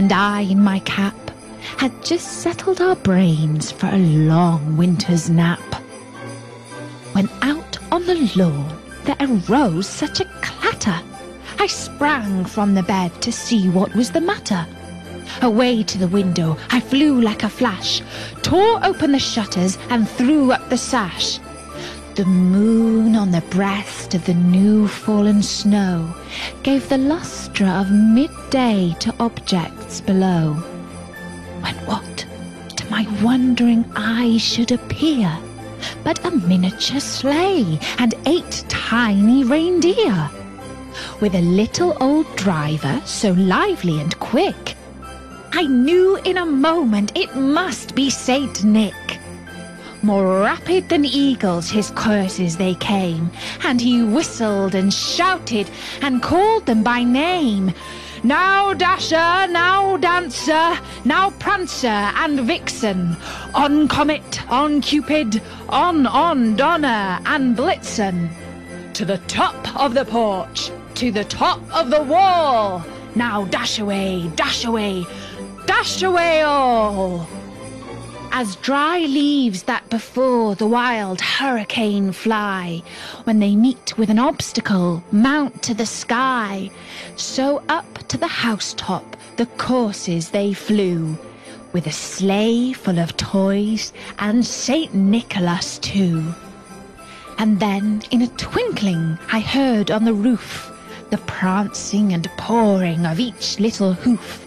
and I in my cap, had just settled our brains for a long winter's nap. When out on the lawn there arose such a clatter, I sprang from the bed to see what was the matter. Away to the window I flew like a flash, tore open the shutters and threw up the sash. The moon on the breast of the new fallen snow gave the lustre of midday to objects below. When what to my wondering eye should appear but a miniature sleigh and eight tiny reindeer, with a little old driver so lively and quick I knew in a moment it must be Saint Nick. More rapid than eagles his courses they came, and he whistled and shouted and called them by name. Now Dasher, now Dancer, now Prancer and Vixen, on Comet, on Cupid, on, on Donner and Blitzen, to the top of the porch, to the top of the wall. Now dash away, dash away, dash away all! As dry leaves that before the wild hurricane fly, when they meet with an obstacle, mount to the sky, so up to the housetop the courses they flew, with a sleigh full of toys and Saint Nicholas too. And then in a twinkling I heard on the roof the prancing and pawing of each little hoof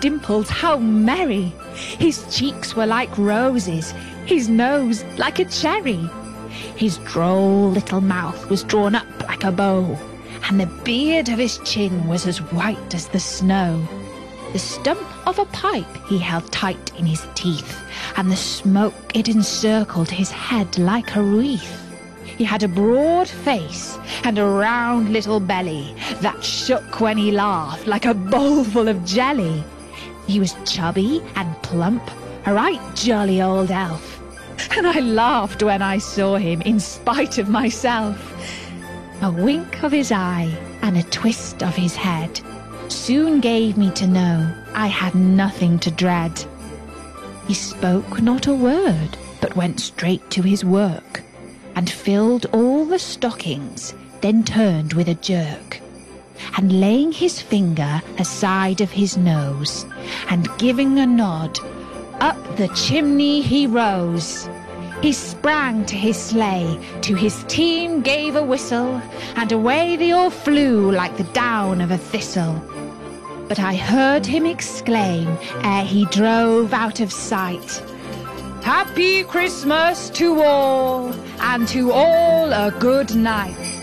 dimples, how merry! His cheeks were like roses, his nose like a cherry. His droll little mouth was drawn up like a bow, and the beard of his chin was as white as the snow. The stump of a pipe he held tight in his teeth, and the smoke it encircled his head like a wreath. He had a broad face and a round little belly that shook when he laughed like a bowlful of jelly. He was chubby and plump, a right jolly old elf. And I laughed when I saw him in spite of myself. A wink of his eye and a twist of his head soon gave me to know I had nothing to dread. He spoke not a word, but went straight to his work, and filled all the stockings, then turned with a jerk and laying his finger aside of his nose, and giving a nod, up the chimney he rose. He sprang to his sleigh, to his team gave a whistle, and away they all flew like the down of a thistle. But I heard him exclaim ere he drove out of sight, Happy Christmas to all, and to all a good night.